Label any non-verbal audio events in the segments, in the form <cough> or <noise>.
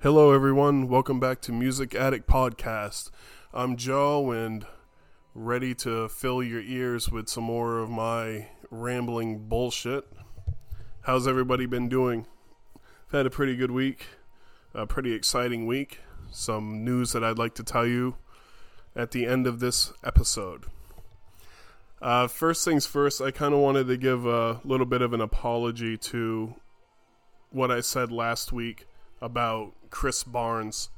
Hello, everyone. Welcome back to Music Addict Podcast. I'm Joe and ready to fill your ears with some more of my rambling bullshit. How's everybody been doing? I've had a pretty good week, a pretty exciting week. Some news that I'd like to tell you at the end of this episode. Uh, first things first, I kind of wanted to give a little bit of an apology to what I said last week about Chris Barnes.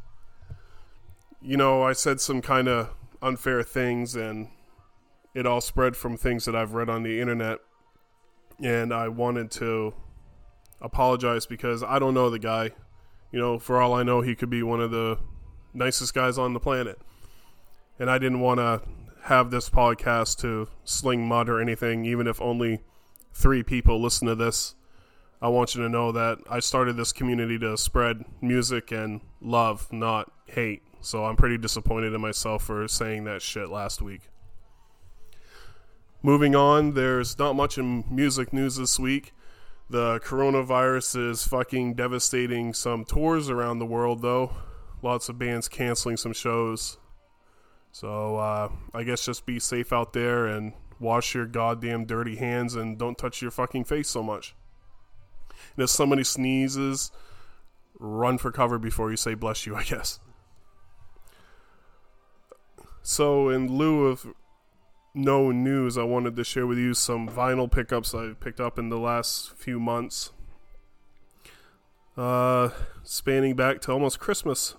You know, I said some kind of unfair things, and it all spread from things that I've read on the internet. And I wanted to apologize because I don't know the guy. You know, for all I know, he could be one of the nicest guys on the planet. And I didn't want to have this podcast to sling mud or anything, even if only three people listen to this. I want you to know that I started this community to spread music and love, not hate. So I'm pretty disappointed in myself for saying that shit last week. Moving on, there's not much in music news this week. The coronavirus is fucking devastating some tours around the world, though. Lots of bands canceling some shows. So uh, I guess just be safe out there and wash your goddamn dirty hands and don't touch your fucking face so much. And if somebody sneezes, run for cover before you say bless you, I guess. So, in lieu of no news, I wanted to share with you some vinyl pickups I picked up in the last few months. Uh, spanning back to almost Christmas.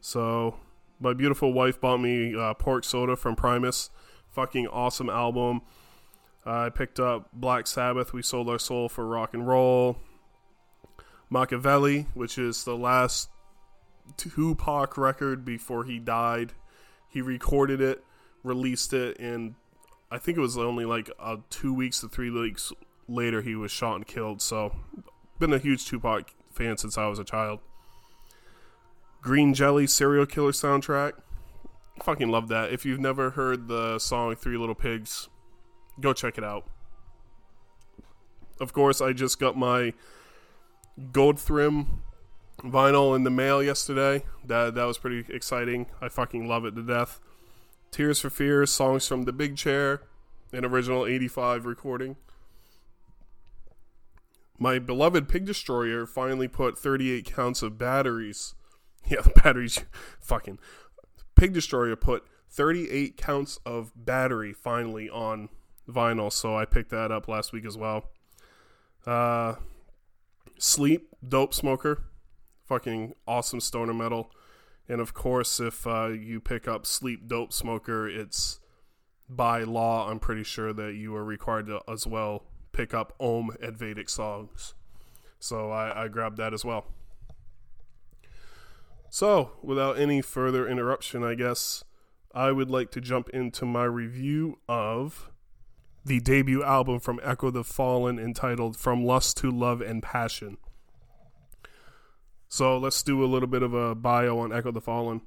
So, my beautiful wife bought me uh, Pork Soda from Primus. Fucking awesome album. I picked up Black Sabbath, We Sold Our Soul for Rock and Roll. Makaveli, which is the last Tupac record before he died. He recorded it, released it, and I think it was only like uh, two weeks to three weeks later he was shot and killed. So, been a huge Tupac fan since I was a child. Green Jelly Cereal Killer soundtrack. Fucking love that. If you've never heard the song Three Little Pigs, go check it out. Of course, I just got my Godthrymm vinyl in the mail yesterday. That that was pretty exciting. I fucking love it to death. Tears for Fears, songs from The Big Chair, an original 85 recording. My beloved Pig Destroyer finally put 38 counts of batteries. <laughs> Yeah, the batteries <laughs> fucking Pig Destroyer put 38 counts of battery finally on vinyl, so I picked that up last week as well. Uh, Sleep, Dope Smoker, fucking awesome stoner metal. And of course, if uh, you pick up Sleep, Dope Smoker, it's by law, I'm pretty sure that you are required to as well pick up Om Advaitic songs. So I, I grabbed that as well. So, without any further interruption, I guess I would like to jump into my review of the debut album from Echo the Fallen entitled From Lust to Love and Passion. So let's do a little bit of a bio on Echo the Fallen.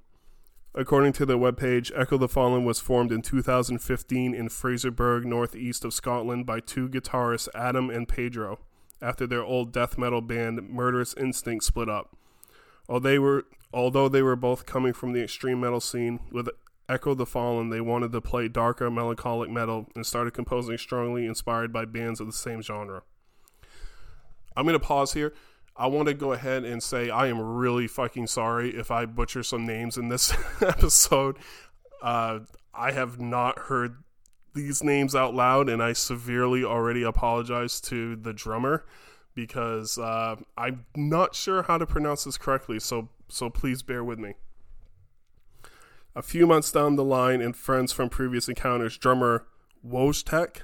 According to their webpage, Echo the Fallen was formed in 2015 in Fraserburgh, northeast of Scotland, by two guitarists, Adam and Pedro, after their old death metal band Murderous Instinct split up. Although they were, although they were both coming from the extreme metal scene, with Echo the Fallen, they wanted to play darker, melancholic metal and started composing strongly inspired by bands of the same genre. I'm going to pause here. I want to go ahead and say I am really fucking sorry if I butcher some names in this <laughs> episode. Uh, I have not heard these names out loud, and I severely already apologize to the drummer because uh, I'm not sure how to pronounce this correctly. So, so please bear with me. A few months down the line, and friends from previous encounters, drummer Wojtek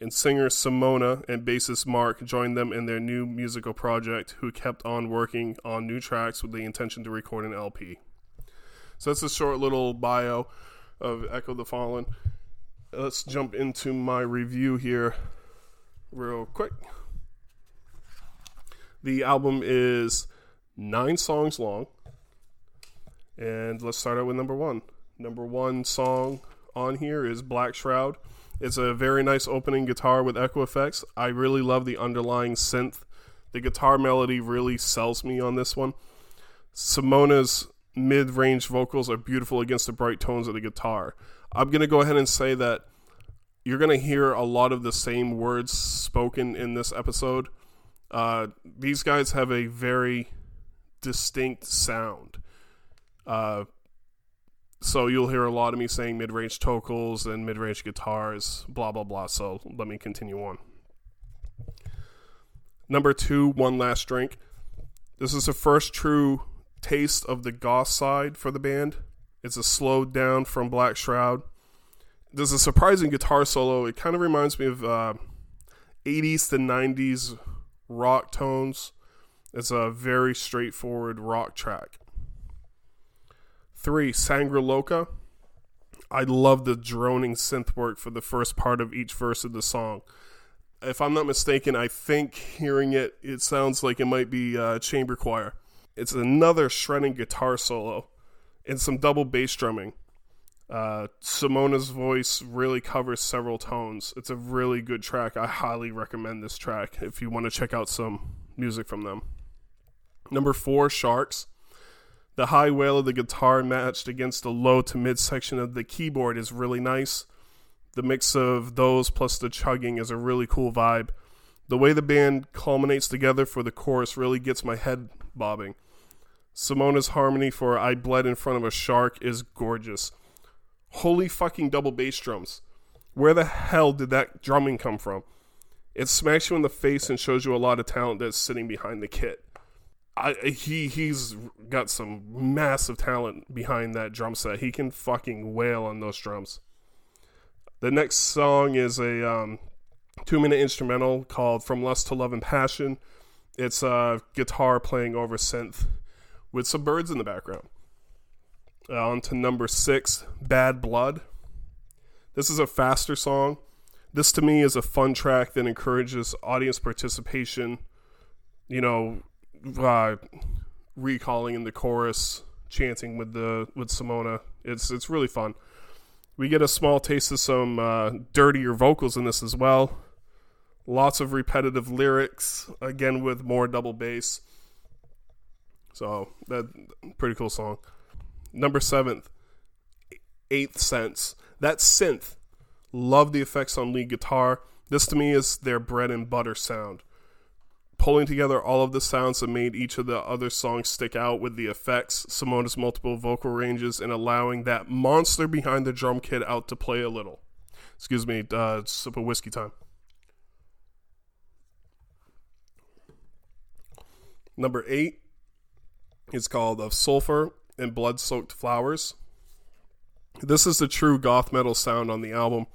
and singer Simona and bassist Mark joined them in their new musical project, who kept on working on new tracks with the intention to record an LP. So that's a short little bio of Echo the Fallen. Let's jump into my review here real quick. The album is nine songs long. And let's start out with number one. Number one song on here is Black Shroud. It's a very nice opening guitar with echo effects. I really love the underlying synth. The guitar melody really sells me on this one. Simona's mid range vocals are beautiful against the bright tones of the guitar. I'm going to go ahead and say that you're going to hear a lot of the same words spoken in this episode. Uh, these guys have a very distinct sound. Uh, so you'll hear a lot of me saying mid range tocals and mid range guitars, blah, blah, blah. So let me continue on. Number two, One Last Drink. This is the first true taste of the goth side for the band. It's a slowed down from Black Shroud. There's a surprising guitar solo. It kind of reminds me of uh, 80s to 90s rock tones. It's a very straightforward rock track. Three, Sangre Loca. I love the droning synth work for the first part of each verse of the song. If I'm not mistaken, I think hearing it, it sounds like it might be uh, chamber choir. It's another shredding guitar solo and some double bass drumming. Uh, Simona's voice really covers several tones. It's a really good track. I highly recommend this track if you want to check out some music from them. Number four, Sharks. The high wail of the guitar matched against the low to mid section of the keyboard is really nice. The mix of those plus the chugging is a really cool vibe. The way the band culminates together for the chorus really gets my head bobbing. Simona's harmony for I Bled in Front of a Shark is gorgeous. Holy fucking double bass drums. Where the hell did that drumming come from? It smacks you in the face and shows you a lot of talent that's sitting behind the kit. I, he he's got some massive talent behind that drum set. He can fucking wail on those drums. The next song is a um, two minute instrumental called From Lust to Love and Passion. It's a guitar playing over synth with some birds in the background. Uh, on to number six, Bad Blood. This is a faster song. This to me is a fun track that encourages audience participation. You know, uh, recalling in the chorus, chanting with the with Simona. It's it's really fun. We get a small taste of some uh, dirtier vocals in this as well. Lots of repetitive lyrics, again with more double bass. So that pretty cool song. Number seventh, Eighth Sense. That synth. Love the effects on lead guitar. This to me is their bread and butter sound. Pulling together all of the sounds that made each of the other songs stick out with the effects, Simona's multiple vocal ranges, and allowing that monster behind the drum kit out to play a little. Excuse me, uh, sip of whiskey time. Number eight, it's called Of Sulfur and Blood Soaked Flowers. This is the true goth metal sound on the album.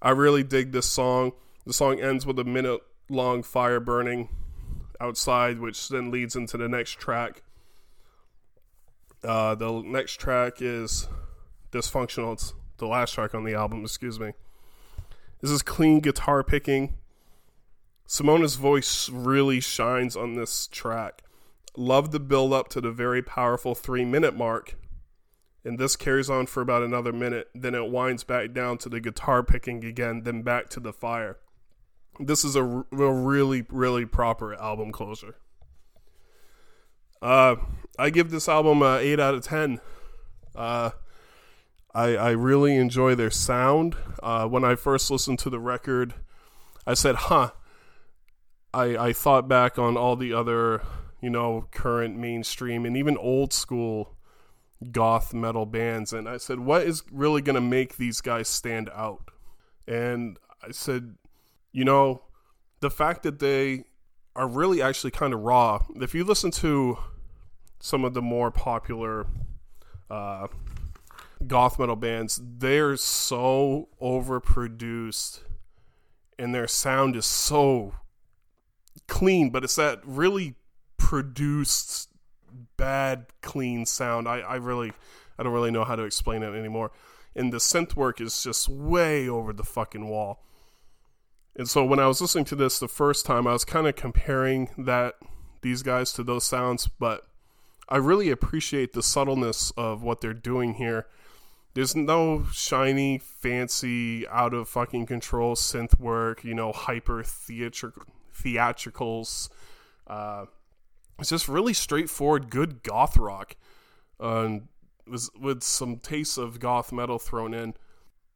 I really dig this song. The song ends with a minute long fire burning outside, which then leads into the next track. Uh, the next track is Dysfunctional. It's the last track on the album, excuse me. This is clean guitar picking. Simona's voice really shines on this track. Love the build up to the very powerful three minute mark. And this carries on for about another minute. Then it winds back down to the guitar picking again, then back to the fire. This is a, a really, really proper album closer. Uh, I give this album a 8 out of 10. Uh, I, I really enjoy their sound. Uh, when I first listened to the record, I said, huh. I, I thought back on all the other you know, current mainstream and even old school goth metal bands. And I said, what is really going to make these guys stand out? And I said, you know, the fact that they are really actually kind of raw. If you listen to some of the more popular uh, goth metal bands, they're so overproduced and their sound is so clean, but it's that really produced bad clean sound. I, I really I don't really know how to explain it anymore. And the synth work is just way over the fucking wall. And so when I was listening to this the first time, I was kind of comparing that these guys to those sounds, but I really appreciate the subtleness of what they're doing here. There's no shiny, fancy, out of fucking control synth work, you know, hyper theatric- theatricals. Uh, it's just really straightforward, good goth rock, uh, with, with some tastes of goth metal thrown in.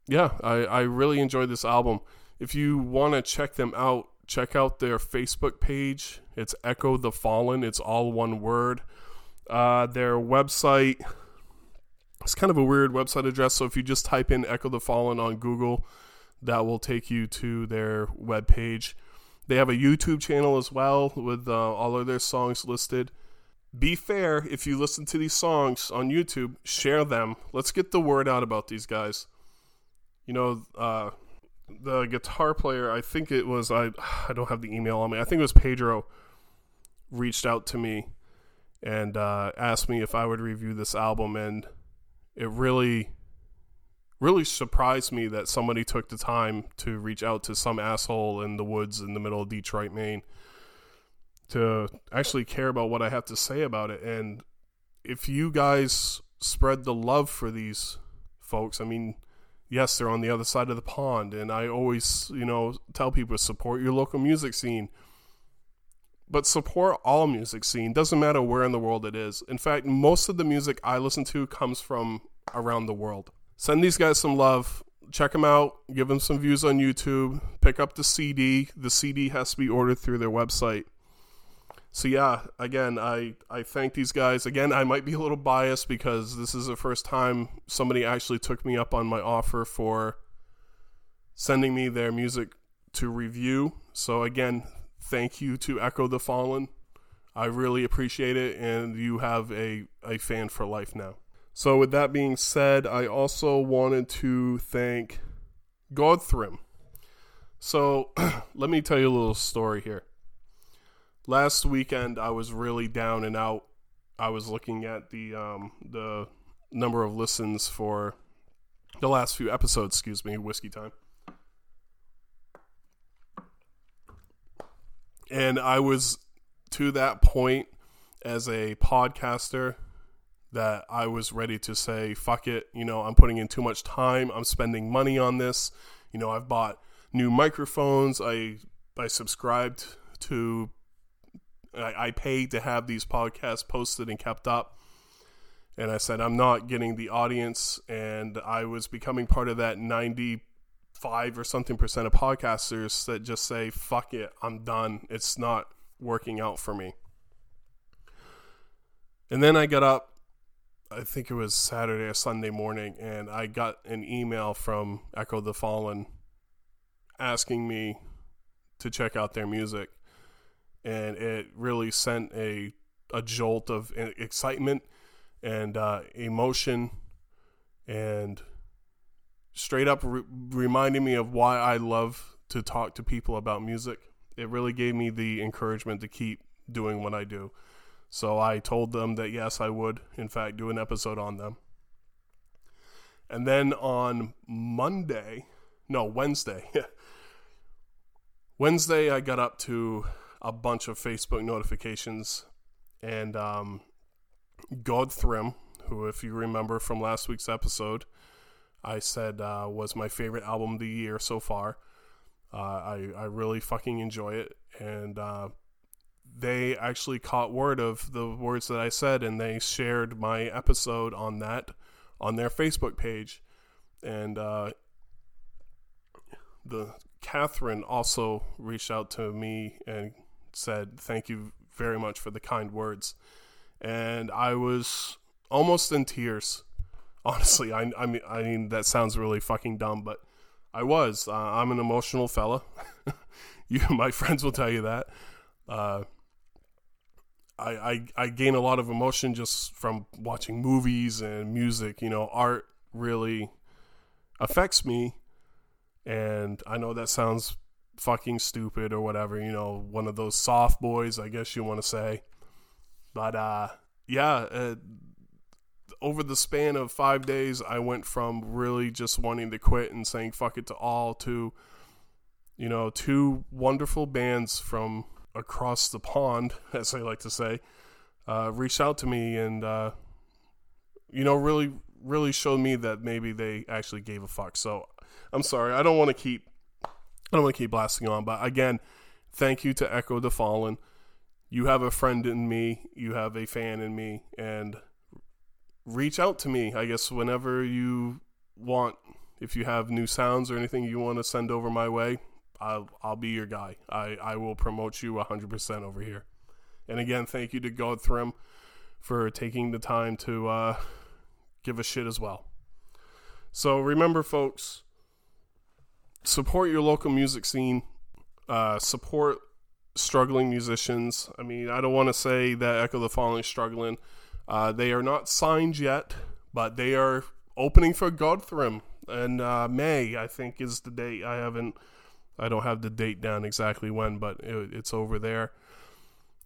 Yeah, I, I really enjoyed this album. If you want to check them out, check out their Facebook page. It's Echo the Fallen. It's all one word. Uh, their website it's kind of a weird website address. So if you just type in Echo the Fallen on Google, that will take you to their web page. They have a YouTube channel as well with uh, all of their songs listed. Be fair, if you listen to these songs on YouTube, share them. Let's get the word out about these guys. You know, uh, the guitar player, I think it was I <sighs> I don't have the email on me. I think it was Pedro reached out to me and uh, asked me if I would review this album and it really really surprised me that somebody took the time to reach out to some asshole in the woods in the middle of Detroit, Maine to actually care about what I have to say about it and if you guys spread the love for these folks, I mean, yes, they're on the other side of the pond and I always, you know, tell people support your local music scene. But support all music scene. Doesn't matter where in the world it is. In fact, most of the music I listen to comes from around the world. Send these guys some love. Check them out. Give them some views on YouTube. Pick up the CD. The CD has to be ordered through their website. So yeah, again, I I thank these guys. Again, I might be a little biased because this is the first time somebody actually took me up on my offer for sending me their music to review. So again, thank you to Echo the Fallen. I really appreciate it, and you have a, a fan for life now. So, with that being said, I also wanted to thank Godthrymm. So, <clears throat> let me tell you a little story here. Last weekend, I was really down and out. I was looking at the um, the number of listens for the last few episodes. Excuse me, whiskey time. And I was to that point as a podcaster that I was ready to say, fuck it, you know, I'm putting in too much time, I'm spending money on this. You know, I've bought new microphones, I I subscribed to I, I paid to have these podcasts posted and kept up. And I said, I'm not getting the audience and I was becoming part of that 95 or something percent of podcasters that just say, fuck it, I'm done. It's not working out for me. And then I got up I think it was Saturday or Sunday morning, and I got an email from Echo the Fallen asking me to check out their music, and it really sent a a jolt of excitement and uh, emotion, and straight up re- reminding me of why I love to talk to people about music. It really gave me the encouragement to keep doing what I do. So I told them that yes, I would, in fact, do an episode on them. And then on Monday, no, Wednesday, <laughs> Wednesday, I got up to a bunch of Facebook notifications, and um, Godthrymm, who, if you remember from last week's episode, I said uh, was my favorite album of the year so far. Uh, I I really fucking enjoy it, and uh, they actually caught word of the words that I said and they shared my episode on that on their Facebook page. And uh, the Catherine also reached out to me and said, Thank you very much for the kind words. And I was almost in tears. <laughs> Honestly, I, I mean, I mean that sounds really fucking dumb, but I was. Uh, I'm an emotional fella. <laughs> you, my <laughs> friends will tell you that. Uh, I, I, I gain a lot of emotion just from watching movies and music. You know, art really affects me. And I know that sounds fucking stupid or whatever, you know, one of those soft boys, I guess you want to say. But uh, yeah, uh, over the span of five days, I went from really just wanting to quit and saying fuck it to all to, you know, two wonderful bands from across the pond, <laughs> as I like to say, uh, reached out to me and, uh, you know, really, really showed me that maybe they actually gave a fuck. So I'm sorry. I don't want to keep, I don't want to keep blasting on. But again, thank you to Echo the Fallen. you have a friend in me, you have a fan in me, and reach out to me, I guess, whenever you want. If you have new sounds or anything you want to send over my way, I'll, I'll be your guy. I, I will promote you 100% over here. And again, thank you to Godthrymm for taking the time to uh, give a shit as well. So remember, folks, support your local music scene. Uh, support struggling musicians. I mean, I don't want to say that Echo the Fallen is struggling. Uh, they are not signed yet, but they are opening for Godthrymm. And uh, May, I think, is the date. I haven't, I don't have the date down exactly when, but it, it's over there.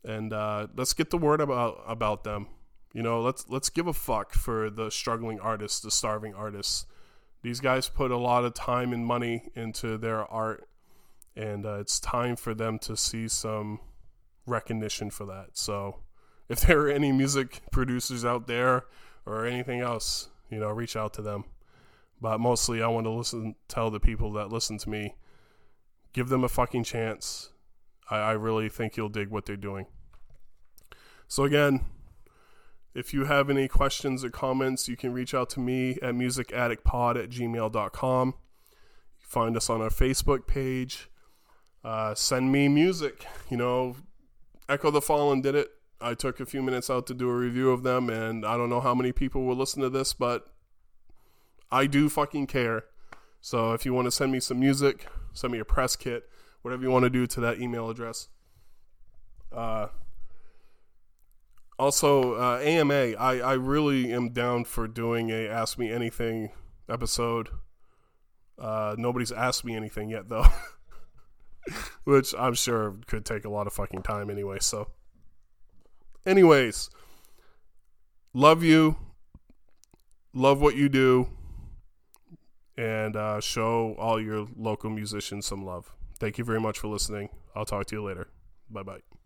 And uh, let's get the word about about them. You know, let's let's give a fuck for the struggling artists, the starving artists. These guys put a lot of time and money into their art, and uh, it's time for them to see some recognition for that. So, if there are any music producers out there or anything else, you know, reach out to them. But mostly, I want to listen, tell the people that listen to me, give them a fucking chance. I, I really think you'll dig what they're doing. So again, if you have any questions or comments, you can reach out to me at musicaddictpod at gmail.com. Find us on our Facebook page. Uh, send me music. You know, Echo the Fallen did it. I took a few minutes out to do a review of them, and I don't know how many people will listen to this, but I do fucking care. So if you want to send me some music, send me a press kit, whatever you want to do to that email address. Uh, also, uh, AMA, I, I really am down for doing a Ask Me Anything episode. Uh, nobody's asked me anything yet, though. <laughs> Which I'm sure could take a lot of fucking time anyway, so. Anyways, love you. Love what you do. And uh, show all your local musicians some love. Thank you very much for listening. I'll talk to you later. Bye bye.